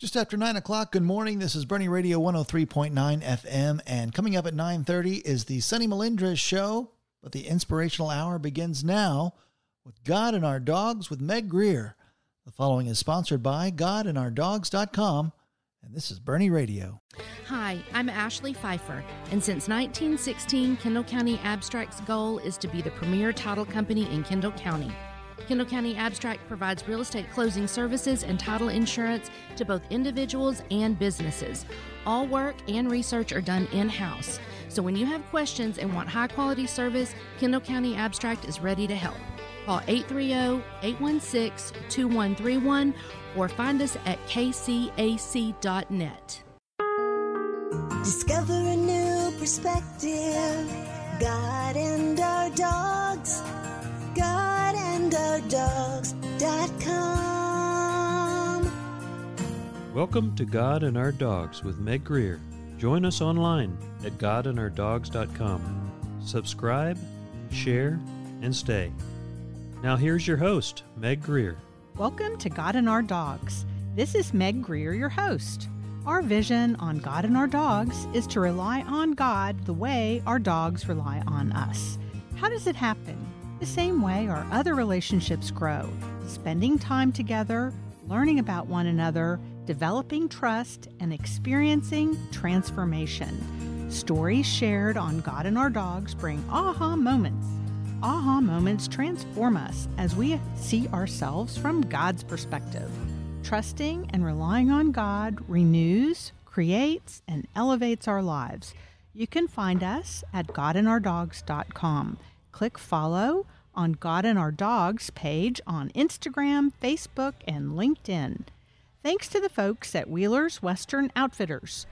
Just after 9 o'clock, good morning. This is Boerne Radio 103.9 FM, and coming up at 9.30 is the Sunny Melindres Show, but the inspirational hour begins now with God and Our Dogs with Meg Greer. The following is sponsored by GodandOurDogs.com, and this is Boerne Radio. Hi, I'm Ashley Pfeiffer, and since 1916, Kendall County Abstract's goal is to be the premier title company in Kendall County. Kendall County Abstract provides real estate closing services and title insurance to both individuals and businesses. All work and research are done in house. So when you have questions and want high quality service, Kendall County Abstract is ready to help. Call 830 816 2131 or find us at kcac.net. Discover a new perspective. God and our dogs. God and our dogs.com. Welcome to God and Our Dogs with Meg Greer. Join us online at godandourdogs.com. Subscribe, share, and stay. Now here's your host, Meg Greer. Welcome to God and Our Dogs. This is Meg Greer, your host. Our vision on God and Our Dogs is to rely on God the way our dogs rely on us. How does it happen? The same way our other relationships grow spending time together, learning about one another, developing trust, and experiencing transformation. Stories shared on God and Our Dogs bring aha moments. Aha moments transform us as we see ourselves from God's perspective. Trusting and relying on God renews, creates, and elevates our lives. You can find us at godandourdogs.com. Click follow on God and Our Dogs page on Instagram, Facebook, and LinkedIn. Thanks to the folks at Wheeler's Western Outfitters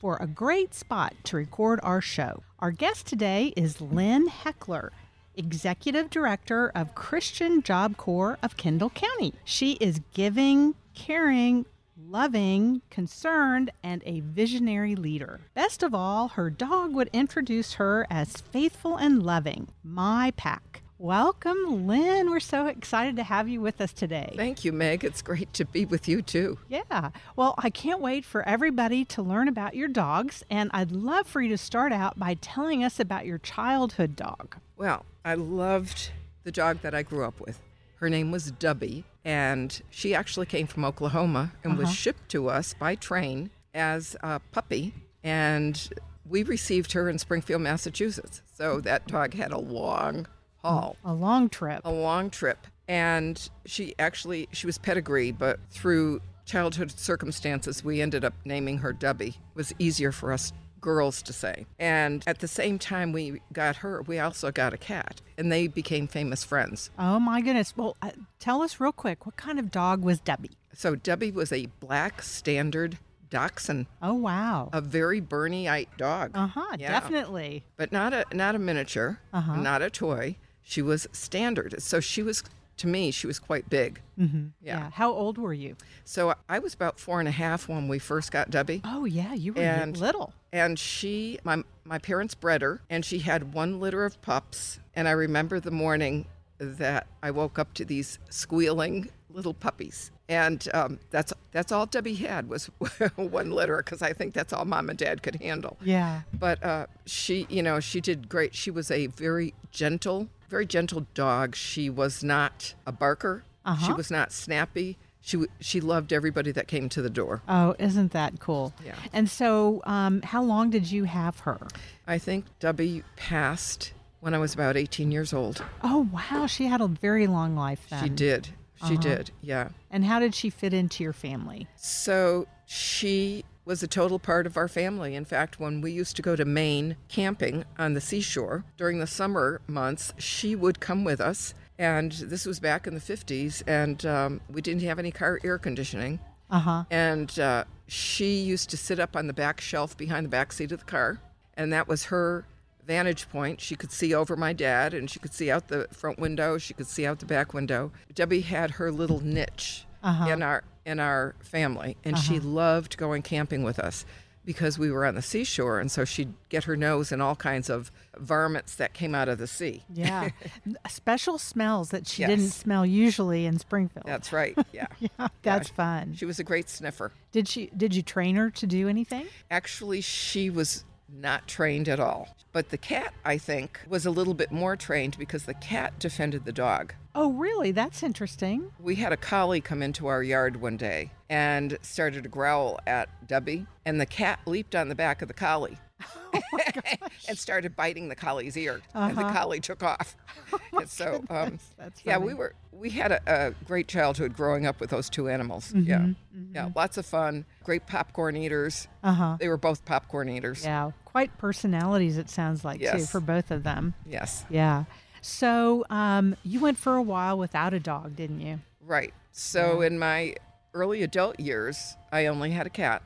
for a great spot to record our show. Our guest today is Lynn Heckler. Executive Director of Christian Job Corps of Kendall County. She is giving, caring, loving, concerned, and a visionary leader. Best of all, her dog would introduce her as faithful and loving, my pack. Welcome, Lynn. We're so excited to have you with us today. Thank you, Meg. It's great to be with you too. Yeah. Well, I can't wait for everybody to learn about your dogs, and I'd love for you to start out by telling us about your childhood dog. Well, I loved the dog that I grew up with. Her name was Dubby, and she actually came from Oklahoma and Uh-huh. was shipped to us by train as a puppy. And we received her in Springfield, Massachusetts. So that dog had a long haul. A long trip. a long trip and she actually she was pedigree but through childhood circumstances we ended up naming her dubby it was easier for us girls to say and at the same time we got her we also got a cat and they became famous friends Oh my goodness. Well, uh, tell us real quick what kind of dog was Debbie? so Debbie was a black standard dachshund Oh, wow. a very Boerne-ite dog Uh huh. Yeah. Definitely. but not a not a miniature Uh-huh. not a toy she was standard so she was to me she was quite big Mm-hmm. Yeah. How old were you? So I was about four and a half when we first got Debbie. Oh, yeah. You were And- little. And she, my, my parents bred her, and she had one litter of pups. And I remember the morning that I woke up to these squealing little puppies. And um, that's that's all Debbie had was one litter because I think that's all mom and dad could handle. Yeah. But uh, she, you know, she did great. She was a very gentle, very gentle dog. She was not a barker. She Uh-huh. was not snappy. She she loved everybody that came to the door. Oh, isn't that cool? Yeah. And so, um, how long did you have her? I think Debbie passed when I was about 18 years old. Oh, wow. She had a very long life then. She did. She Uh-huh. did. Yeah. And how did she fit into your family? So she was a total part of our family. In fact, when we used to go to Maine camping on the seashore during the summer months, she would come with us. And this was back in the 50s, and um, we didn't have any car air conditioning. Uh huh. And uh, she used to sit up on the back shelf behind the back seat of the car, and that was her vantage point. She could see over my dad, and she could see out the front window. She could see out the back window. Debbie had her little niche Uh-huh. in our in our family, and she uh-huh. loved going camping with us because we were on the seashore. And so she'd get her nose in all kinds of varmints that came out of the sea. Yeah. Special smells that she Yes. didn't smell usually in Springfield. That's right. Yeah. yeah, that's fun. She was a great sniffer. Did she did you train her to do anything? Actually, she was not trained at all. But the cat, I think, was a little bit more trained because the cat defended the dog. Oh, really? That's interesting. We had a collie come into our yard one day and started to growl at Debbie, and the cat leaped on the back of the collie. and started biting the collie's ear, and the collie took off. and so, um, yeah, we were we had a, a great childhood growing up with those two animals. Yeah, yeah, lots of fun. Great popcorn eaters. Uh-huh. They were both popcorn eaters. Yeah, quite personalities it sounds like too for both of them. Yes, Yeah. So, um, you went for a while without a dog, didn't you? right. So in my early adult years, I only had a cat.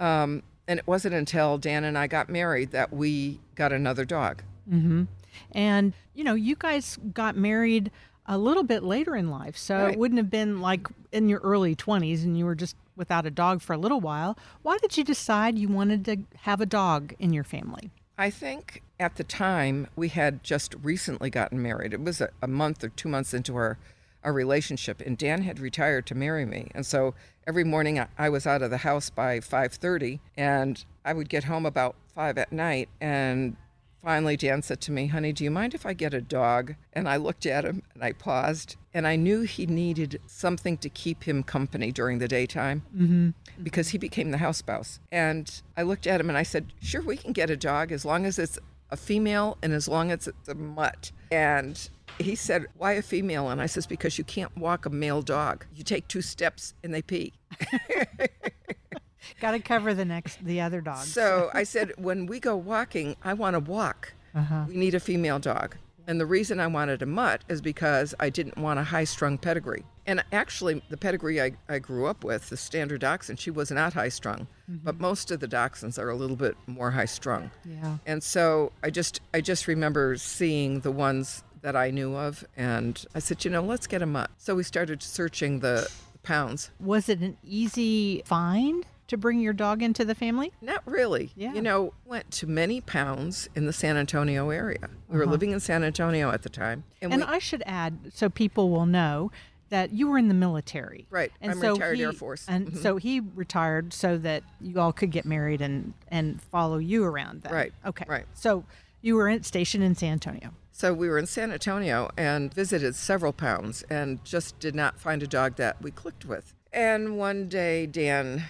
Um, and it wasn't until Dan and I got married that we got another dog. Mm-hmm. And, you know, you guys got married a little bit later in life. So it wouldn't have been like in your early 20s and you were just without a dog for a little while. Why did you decide you wanted to have a dog in your family? I think at the time we had just recently gotten married. It was a, a month or two months into our, our relationship, and Dan had retired to marry me. And so every morning I, was out of the house by 5:30, and I would get home about five at night. And finally, Dan said to me, "Honey, do you mind if I get a dog?" And I looked at him and I paused, and I knew he needed something to keep him company during the daytime mm-hmm. because he became the house spouse. And I looked at him and I said, Sure, we can get a dog as long as it's a female and as long as it's a mutt. And he said, Why a female? And I says, Because you can't walk a male dog. You take two steps and they pee. Got to cover the next the other dog. So I said, When we go walking, I want to walk. Uh-huh. We need a female dog. And the reason I wanted a mutt is because I didn't want a high strung pedigree. And actually, the pedigree I, I grew up with, the standard dachshund, she was not high strung. Mm-hmm. But most of the dachshunds are a little bit more high strung. Yeah. And so I just I just remember seeing the ones that I knew of and I said, you know, let's get a mutt. So we started searching the pounds. Was it an easy find to bring your dog into the family? Not really. Yeah. You know, went to many pounds in the San Antonio area. We were living in San Antonio at the time. Uh-huh. And we, I should add, so people will know that you were in the military. Right. And I'm so retired he, Air Force. And Mhm. so he retired so that you all could get married and, and follow you around then. Right, Okay. right. So you were in, stationed in San Antonio. So we were in San Antonio and visited several pounds and just did not find a dog that we clicked with. And one day Dan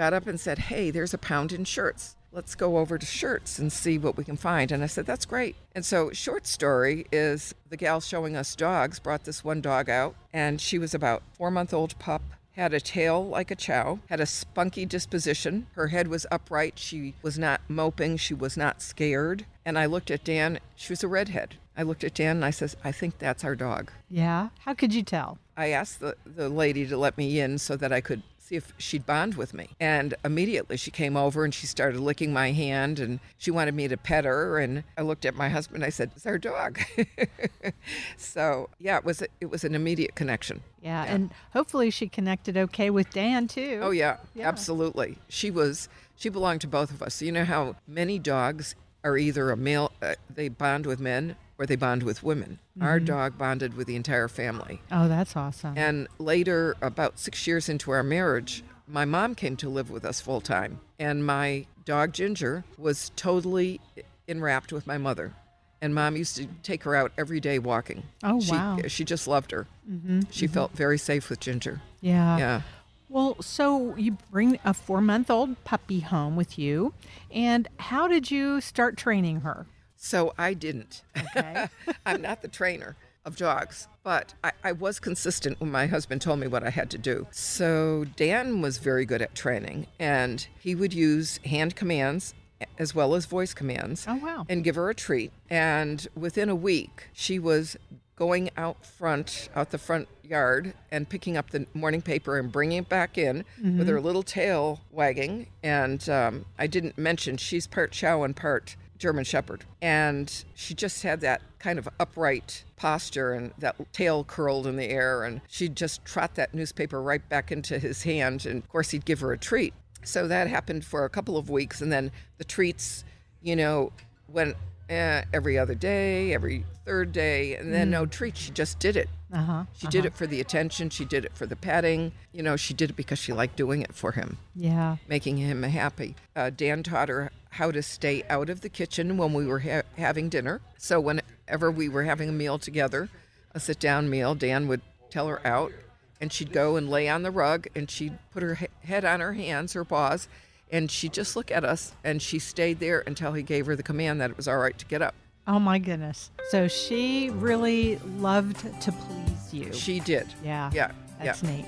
got up and said, Hey, there's a pound in Schertz. Let's go over to Schertz and see what we can find. And I said, That's great. And so, short story is the gal showing us dogs brought this one dog out, and she was about four month old pup had a tail like a chow, had a spunky disposition. Her head was upright. She was not moping. She was not scared. And I looked at Dan. She was a redhead. I looked at Dan and I says, I think that's our dog. Yeah. How could you tell? I asked the, the lady to let me in so that I could see if she'd bond with me. And immediately she came over and she started licking my hand and she wanted me to pet her. And I looked at my husband I said, It's our dog. so yeah, it was it was an immediate connection. Yeah. And hopefully she connected okay with Dan too. Oh yeah, Yeah. absolutely. She was she belonged to both of us. So you know how many dogs are either a male uh, they bond with men or they bond with women. Our dog bonded with the entire family. Oh, that's awesome. And later, about six years into our marriage, my mom came to live with us full time. And my dog, Ginger, was totally enwrapped with my mother. And mom used to take her out every day walking. Oh, she, wow. She just loved her. Mm-hmm, she felt very safe with Ginger. yeah. yeah. Well, so you bring a four month old puppy home with you. And how did you start training her? So I didn't. Okay. I'm not the trainer of dogs, but I, I was consistent when my husband told me what I had to do. So Dan was very good at training, and he would use hand commands as well as voice commands Oh, wow. and give her a treat. And within a week, she was going out front, out the front yard, and picking up the morning paper and bringing it back in with her little tail wagging. And um, I didn't mention she's part Chow and part German Shepherd. And she just had that kind of upright posture and that tail curled in the air. And she'd just trot that newspaper right back into his hand. And of course, he'd give her a treat. So that happened for a couple of weeks, and then the treats, you know, went eh, every other day, every third day, and then no treats. She just did it. Uh huh. She did it for the attention. She did it for the petting. You know, she did it because she liked doing it for him, Yeah. making him happy. Uh, Dan taught her how to stay out of the kitchen when we were ha- having dinner. So whenever we were having a meal together, a sit-down meal, Dan would tell her out, and she'd go and lay on the rug, and she'd put her he- head on her hands, her paws, and she'd just look at us, and she stayed there until he gave her the command that it was all right to get up. Oh my goodness. So she really loved to please you. She did. yeah. Yeah. That's yeah. neat.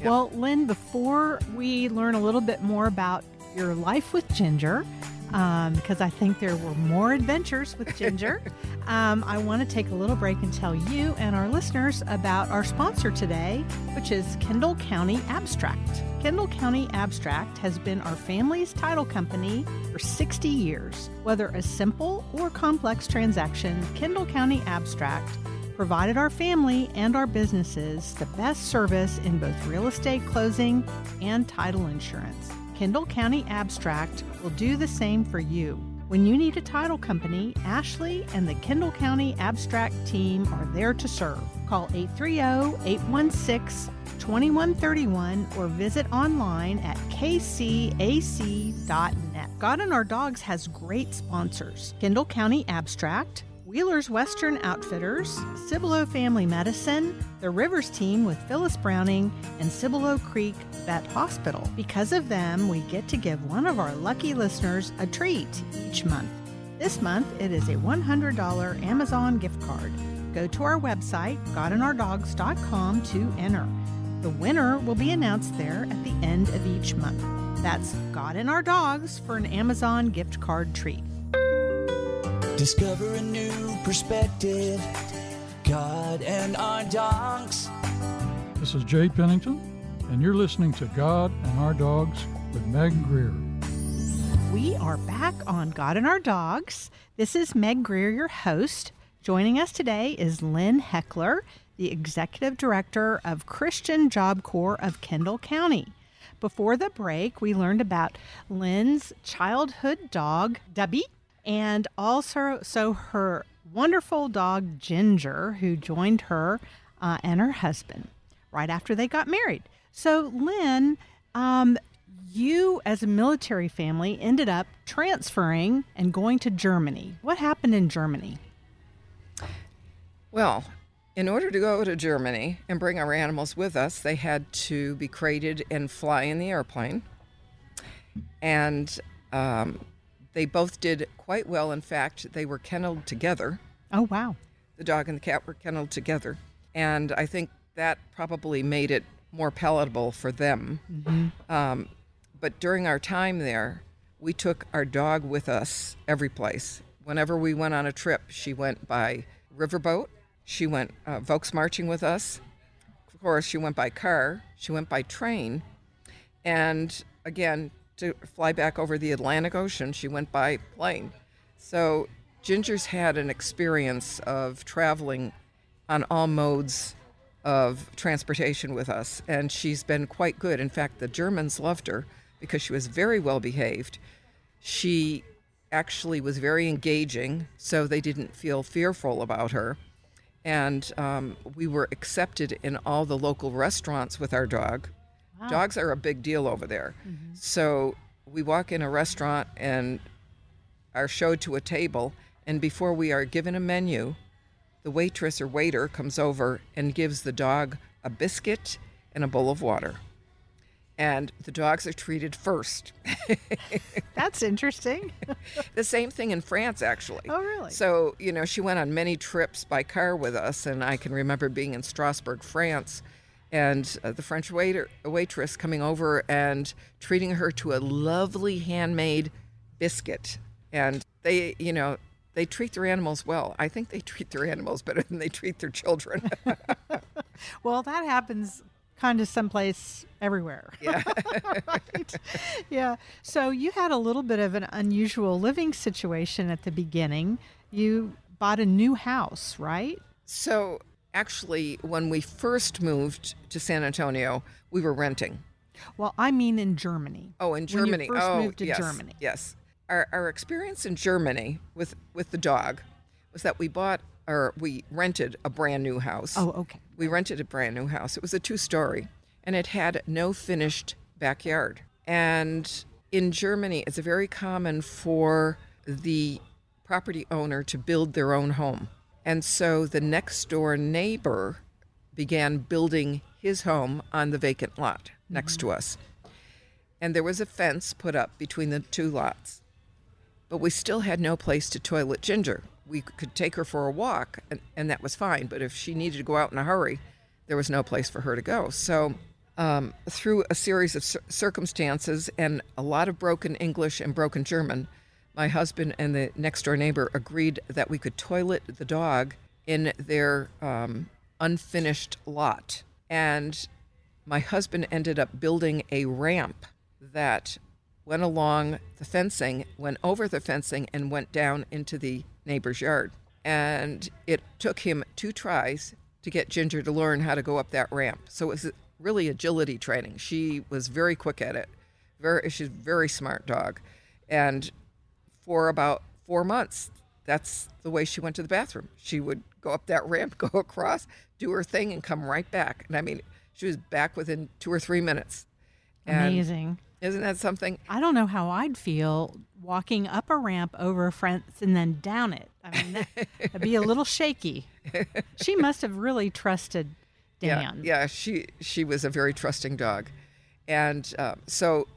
Yeah. Well, Lynn, before we learn a little bit more about your life with Ginger, um, because I think there were more adventures with Ginger, um, I want to take a little break and tell you and our listeners about our sponsor today, which is Kendall County Abstract. Kendall County Abstract has been our family's title company for 60 years. Whether a simple or complex transaction, Kendall County Abstract provided our family and our businesses the best service in both real estate closing and title insurance. Kendall County Abstract will do the same for you. When you need a title company, Ashley and the Kendall County Abstract team are there to serve. Call 830 816 2131 or visit online at kcac.net. God and Our Dogs has great sponsors Kendall County Abstract, Wheeler's Western Outfitters, Cibolo Family Medicine, the Rivers team with Phyllis Browning, and Cibolo Creek Vet Hospital. Because of them, we get to give one of our lucky listeners a treat each month. This month, it is a $100 Amazon gift card. Go to our website, godandourdogs.com, to enter. The winner will be announced there at the end of each month. That's God and Our Dogs for an Amazon gift card treat. Discover a new perspective. God and our dogs. This is Jay Pennington, and you're listening to God and Our Dogs with Meg Greer. We are back on God and Our Dogs. This is Meg Greer, your host. Joining us today is Lynn Heckler, the Executive Director of Christian Job Corps of Kendall County. Before the break, we learned about Lynn's childhood dog, Debbie, and also so her wonderful dog, Ginger, who joined her uh, and her husband right after they got married. So, Lynn, um, you as a military family ended up transferring and going to Germany. What happened in Germany? Well, in order to go to Germany and bring our animals with us, they had to be crated and fly in the airplane. And um, they both did quite well. In fact, they were kenneled together. Oh, wow. The dog and the cat were kenneled together. And I think that probably made it more palatable for them. Um, but during our time there, we took our dog with us every place. Whenever we went on a trip, she went by riverboat. She went uh, Volks marching with us. Of course, she went by car. She went by train. And again, to fly back over the Atlantic Ocean, she went by plane. So Ginger's had an experience of traveling on all modes of transportation with us, and she's been quite good. In fact, the Germans loved her because she was very well behaved. She actually was very engaging, so they didn't feel fearful about her. And um, we were accepted in all the local restaurants with our dog. Dogs are a big deal over there. Mm-hmm. So we walk in a restaurant and are showed to a table, and before we are given a menu, the waitress or waiter comes over and gives the dog a biscuit and a bowl of water. And the dogs are treated first. That's interesting. the same thing in France, actually. Oh, really? So, you know, she went on many trips by car with us, and I can remember being in Strasbourg, France, and uh, the French waiter, waitress coming over and treating her to a lovely handmade biscuit. And they, you know, they treat their animals well. I think they treat their animals better than they treat their children. well, that happens kind of someplace everywhere. yeah. right? Yeah. So you had a little bit of an unusual living situation at the beginning. You bought a new house, right? So, actually, when we first moved to San Antonio, we were renting. Well, I mean in Germany. Oh, in Germany. When you first oh, moved to yes, Germany. Yes. Our, our experience in Germany with, with the dog was that we bought or we rented a brand new house. Oh, okay. We rented a brand new house. It was a two story and it had no finished backyard. And in Germany, it's very common for the property owner to build their own home. And so the next door neighbor began building his home on the vacant lot next to us. And there was a fence put up between the two lots. But we still had no place to toilet Ginger. We could take her for a walk, and, and that was fine. But if she needed to go out in a hurry, there was no place for her to go. So, um, through a series of cir- circumstances and a lot of broken English and broken German, my husband and the next door neighbor agreed that we could toilet the dog in their um, unfinished lot. And my husband ended up building a ramp that went along the fencing, went over the fencing, and went down into the neighbor's yard. And it took him two tries to get Ginger to learn how to go up that ramp. So it was really agility training. She was very quick at it. Very, she's a very smart dog. And for about four months, that's the way she went to the bathroom. She would go up that ramp, go across, do her thing, and come right back. And I mean, she was back within two or three minutes. And Amazing. Isn't that something? I don't know how I'd feel walking up a ramp over a fence and then down it. I mean, that, would be a little shaky. She must have really trusted Dan. Yeah, yeah. She she was a very trusting dog, and uh, so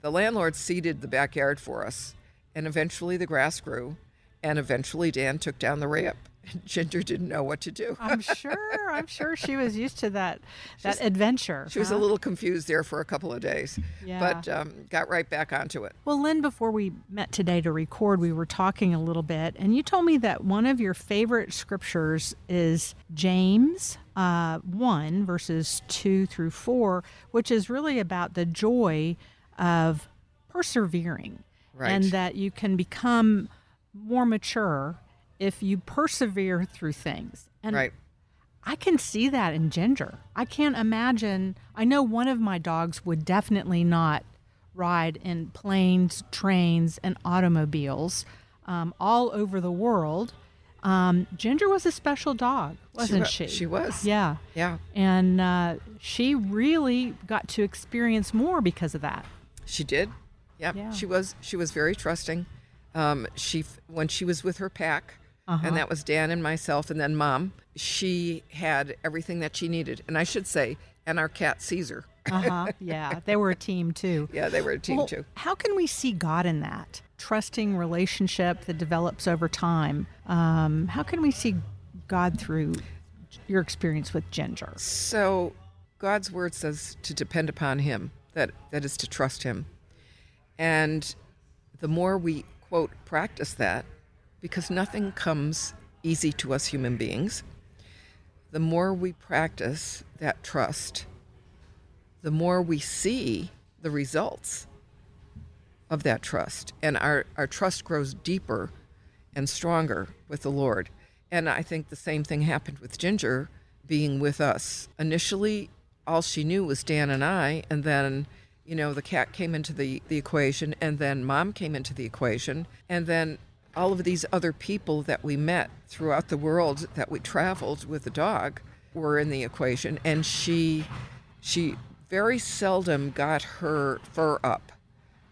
the landlord seeded the backyard for us, and eventually the grass grew, and eventually Dan took down the ramp. And Ginger didn't know what to do. I'm sure. I'm sure she was used to that that adventure. She was a little confused there for a couple of days, Yeah. but um, got right back onto it. Well, Lynn, before we met today to record, we were talking a little bit, and you told me that one of your favorite scriptures is James uh, 1, verses 2 through 4, which is really about the joy of persevering. Right. And that you can become more mature if you persevere through things. And Right. I can see that in Ginger. I can't imagine. I know one of my dogs would definitely not ride in planes, trains, and automobiles um, all over the world. Um, Ginger was a special dog, wasn't wa- she? she was. Yeah. Yeah, And uh, she really got to experience more because of that. she did. Yeah, Yeah. she was. She was very trusting. Um, she when she was with her pack, Uh-huh. and that was Dan and myself, and then Mom. She had everything that she needed, and I should say, and our cat Caesar. Uh huh. yeah. They were a team too. Yeah, they were a team Well, too. How can we see God in that trusting relationship that develops over time? Um, how can we see God through your experience with Ginger? So, God's word says to depend upon Him. That that is to trust Him, and the more we quote practice that, because nothing comes easy to us human beings. The more we practice that trust, the more we see the results of that trust. And our, our trust grows deeper and stronger with the Lord. And I think the same thing happened with Ginger being with us. Initially, all she knew was Dan and I, and then, you know, the cat came into the, the equation, and then mom came into the equation, and then all of these other people that we met throughout the world that we traveled with the dog were in the equation, and she she very seldom got her fur up.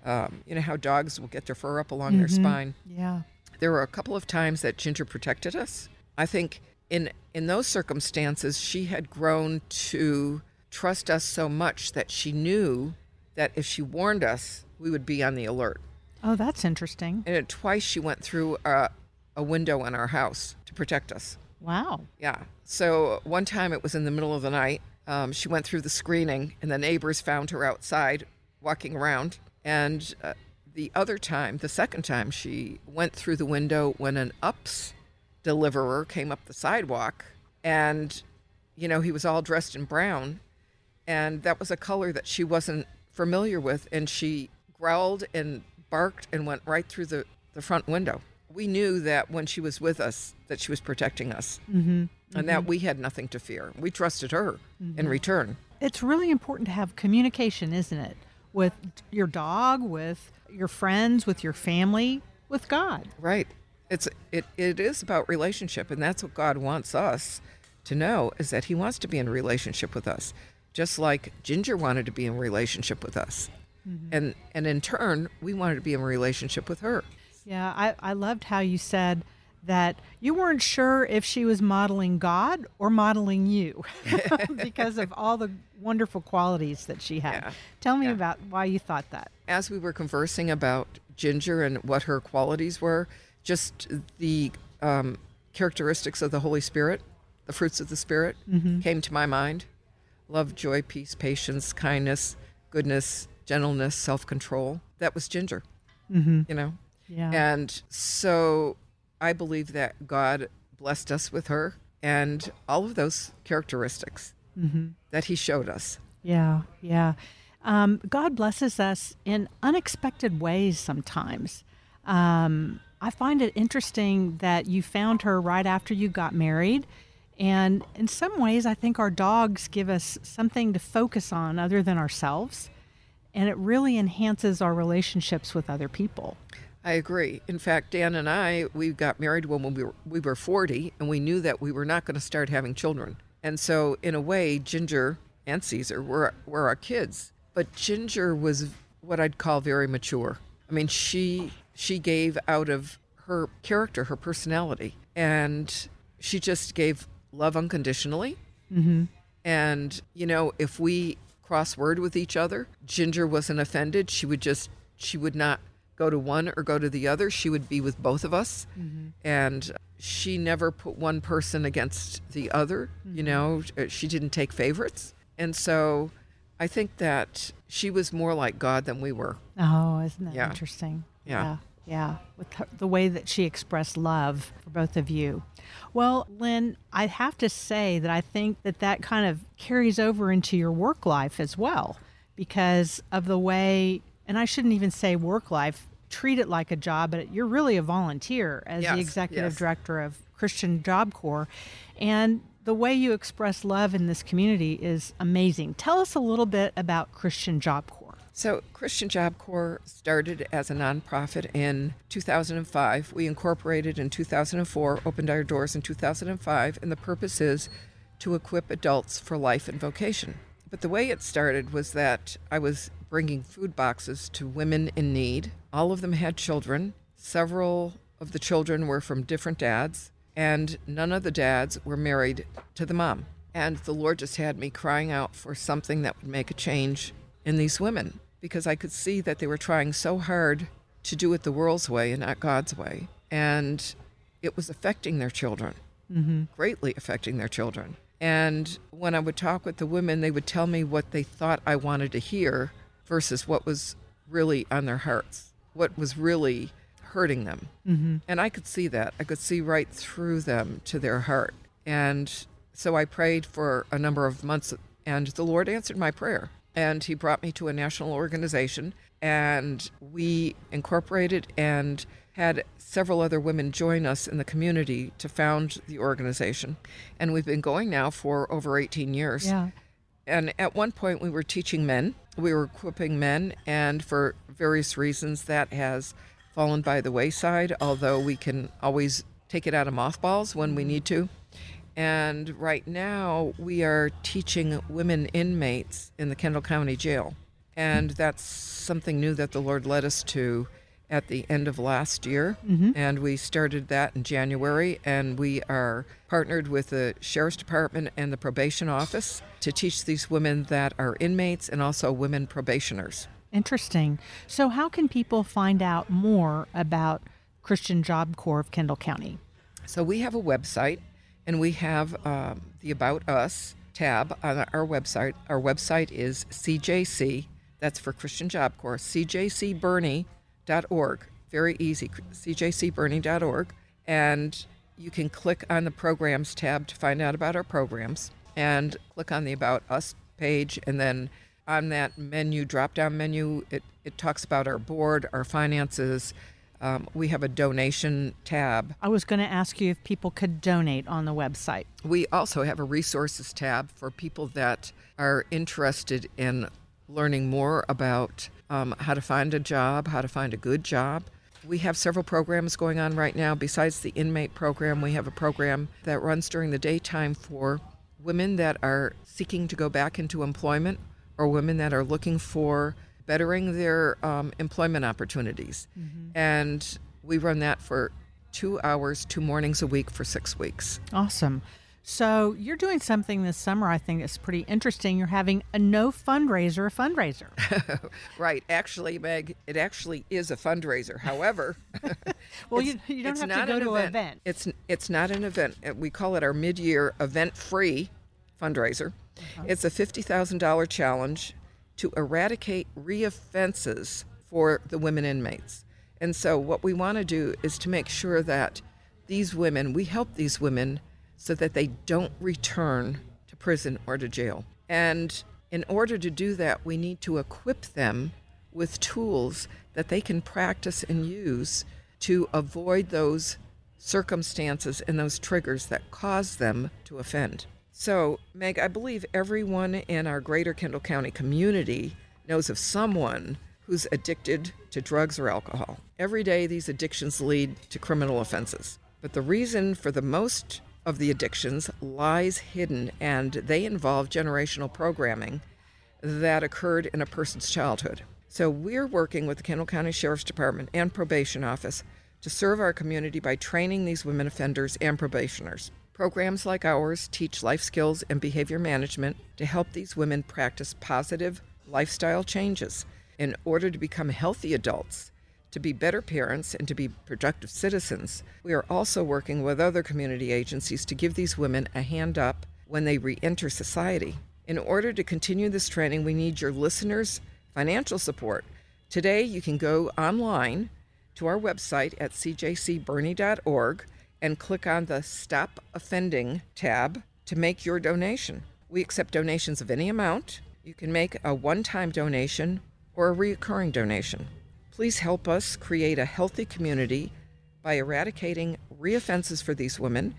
Um, you know how dogs will get their fur up along their spine. Yeah. There were a couple of times that Ginger protected us. I think in in those circumstances, she had grown to trust us so much that she knew that if she warned us, we would be on the alert. Oh, that's interesting. And then twice she went through a, a window in our house to protect us. Wow. Yeah. So one time it was in the middle of the night. Um, she went through the screening, and the neighbors found her outside walking around. And uh, the other time, the second time, she went through the window when an UPS deliverer came up the sidewalk, and you know he was all dressed in brown, and that was a color that she wasn't familiar with, and she growled and barked and went right through the, the front window. We knew that when she was with us, that she was protecting us, mm-hmm. and that we had nothing to fear. We trusted her in return. it's really important to have communication, isn't it? With your dog, with your friends, with your family, with God. Right. It's it it is about relationship and that's what God wants us to know is that he wants to be in relationship with us. Just like Ginger wanted to be in relationship with us. And and in turn, we wanted to be in relationship with her. Yeah, I, I loved how you said that you weren't sure if she was modeling God or modeling you because of all the wonderful qualities that she had. Yeah, Tell me yeah. about why you thought that. as we were conversing about Ginger and what her qualities were, just the um, characteristics of the Holy Spirit, the fruits of the Spirit, came to my mind love, joy, peace, patience, kindness, goodness, gentleness, self control. That was Ginger, mm-hmm. you know? Yeah. And so I believe that God blessed us with her and all of those characteristics that He showed us. Yeah, yeah. Um, God blesses us in unexpected ways sometimes. Um, I find it interesting that you found her right after you got married. And in some ways, I think our dogs give us something to focus on other than ourselves. And it really enhances our relationships with other people. I agree. In fact, Dan and I, we got married when we were, we were 40, and we knew that we were not going to start having children. And so, in a way, Ginger and Caesar were, were our kids. But Ginger was what I'd call very mature. I mean, she she gave out of her character, her personality, and she just gave love unconditionally. Mm-hmm. And, you know, if we cross word with each other, Ginger wasn't offended. She would just, she would not go to one or go to the other. She would be with both of us. Mm-hmm. And she never put one person against the other. You mm-hmm. know, Uh, she didn't take favorites. And so I think that she was more like God than we were. Oh, isn't that Yeah. interesting? Yeah. yeah. Yeah. With her, the way that she expressed love for both of you. Well, Lynn, I have to say that I think that that kind of carries over into your work life as well because of the way, and I shouldn't even say work life, treat it like a job, but you're really a volunteer as Yes, the executive yes. director of Christian Job Corps. And the way you express love in this community is amazing. Tell us a little bit about Christian Job Corps. So, Christian Job Corps started as a nonprofit in 2005. We incorporated in 2004, opened our doors in 2005, and the purpose is to equip adults for life and vocation. But the way it started was that I was bringing food boxes to women in need. All of them had children. Several of the children were from different dads, and none of the dads were married to the mom. And the Lord just had me crying out for something that would make a change in these women because I could see that they were trying so hard to do it the world's way and not God's way. And it was affecting their children, greatly affecting their children. And when I would talk with the women, they would tell me what they thought I wanted to hear versus what was really on their hearts, what was really hurting them. Mm-hmm. And I could see that. I could see right through them to their heart. And so I prayed for a number of months, and the Lord answered my prayer. And He brought me to a national organization, and we incorporated and had several other women join us in the community to found the organization. And we've been going now for over 18 years. Yeah. And at one point, we were teaching men, we were equipping men, and for various reasons, that has fallen by the wayside, although we can always take it out of mothballs when we need to. And right now, we are teaching women inmates in the Kendall County Jail. And that's something new that the Lord led us to at the end of last year. Mm-hmm. And we started that in January. And we are partnered with the Sheriff's Department and the Probation Office to teach these women that are inmates and also women probationers. Interesting. So, how can people find out more about Christian Job Corps of Kendall County? So we have a website, and we have um, the About Us tab on our website. Our website is CJC, that's for Christian Job Corps, cjcboerne.org. Very easy, cjcboerne.org. And you can click on the programs tab to find out about our programs, and click on the About Us page, and then on that menu, drop down menu, it, it talks about our board, our finances. Um, we have a donation tab. I was going to ask you if people could donate on the website. We also have a resources tab for people that are interested in learning more about um, how to find a job, how to find a good job. We have several programs going on right now. Besides the inmate program, we have a program that runs during the daytime for women that are seeking to go back into employment or women that are looking for bettering their um, employment opportunities. And we run that for two hours, two mornings a week for six weeks. Awesome. So you're doing something this summer I think is pretty interesting. You're having a no fundraiser fundraiser. Right. Actually, Meg, it actually is a fundraiser. However, Well, it's- you, you don't have to go an to an event. It's it's not an event. Uh, We call it our mid-year event-free fundraiser. Uh-huh. It's a fifty thousand dollar challenge to eradicate reoffenses for the women inmates. And so, what we want to do is to make sure that these women, we help these women so that they don't return to prison or to jail. And in order to do that, we need to equip them with tools that they can practice and use to avoid those circumstances and those triggers that cause them to offend. So, Meg, I believe everyone in our greater Kendall County community knows of someone who's addicted to drugs or alcohol. Every day, these addictions lead to criminal offenses. But the reason for the most of the addictions lies hidden, and they involve generational programming that occurred in a person's childhood. So we're working with the Kendall County Sheriff's Department and Probation Office to serve our community by training these women offenders and probationers. Programs like ours teach life skills and behavior management to help these women practice positive lifestyle changes in order to become healthy adults, to be better parents, and to be productive citizens. We are also working with other community agencies to give these women a hand up when they re enter society. In order to continue this training, we need your listeners' financial support. Today, you can go online to our website at cjcboerne.org and click on the Stop Offending tab to make your donation. We accept donations of any amount. You can make a one time donation or a recurring donation. Please help us create a healthy community by eradicating reoffenses for these women.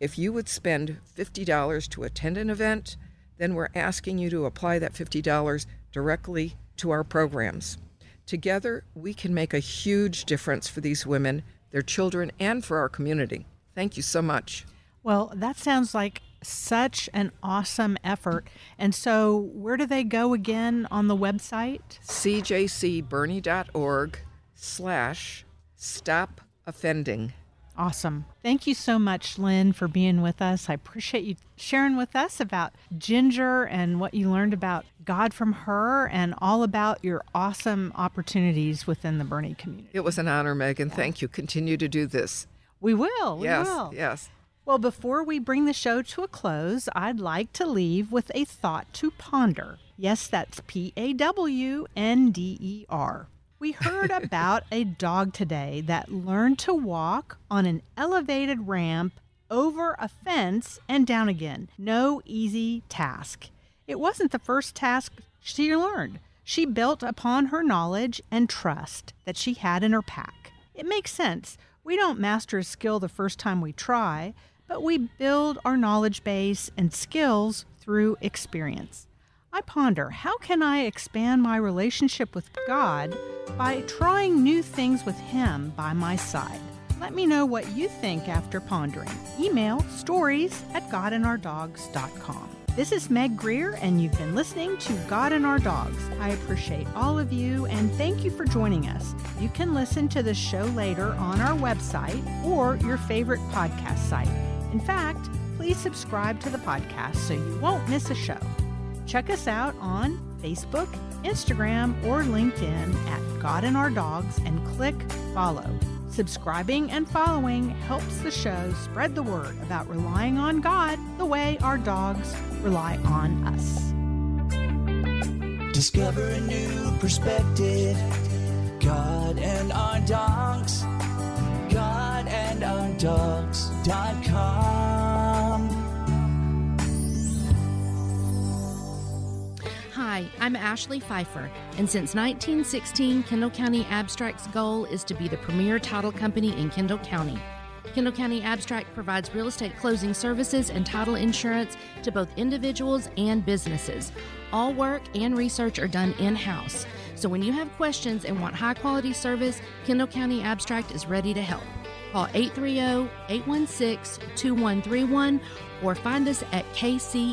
If you would spend $50 to attend an event, then we're asking you to apply that $50 directly to our programs. Together, we can make a huge difference for these women, their children, and for our community. Thank you so much. Well, that sounds like such an awesome effort. And so, where do they go again on the website? cjcboerne.org slash stop offending. Awesome. Thank you so much, Lynn, for being with us. I appreciate you sharing with us about Ginger and what you learned about God from her and all about your awesome opportunities within the Boerne community. It was an honor, Megan. Thank you. Continue to do this. We will. We yes, will. yes. Well, before we bring the show to a close, I'd like to leave with a thought to ponder. Yes, that's P A W N D E R. We heard about a dog today that learned to walk on an elevated ramp over a fence and down again. No easy task. It wasn't the first task she learned. She built upon her knowledge and trust that she had in her pack. It makes sense. We don't master a skill the first time we try, but we build our knowledge base and skills through experience. I ponder how can I expand my relationship with God by trying new things with Him by my side? Let me know what you think after pondering. Email stories at godandourdogs.com. This is Meg Greer, and you've been listening to God and Our Dogs. I appreciate all of you and thank you for joining us. You can listen to the show later on our website or your favorite podcast site. In fact, please subscribe to the podcast so you won't miss a show. Check us out on Facebook, Instagram, or LinkedIn at God and Our Dogs and click follow. Subscribing and following helps the show spread the word about relying on God the way our dogs rely on us. Discover a new perspective. God and our dogs. God and our dogs.com. Hi, I'm Ashley Pfeiffer, and since 1916, Kendall County Abstract's goal is to be the premier title company in Kendall County. Kendall County Abstract provides real estate closing services and title insurance to both individuals and businesses. All work and research are done in house. So when you have questions and want high quality service, Kendall County Abstract is ready to help. Call 830 816 2131 or find us at kcac.net.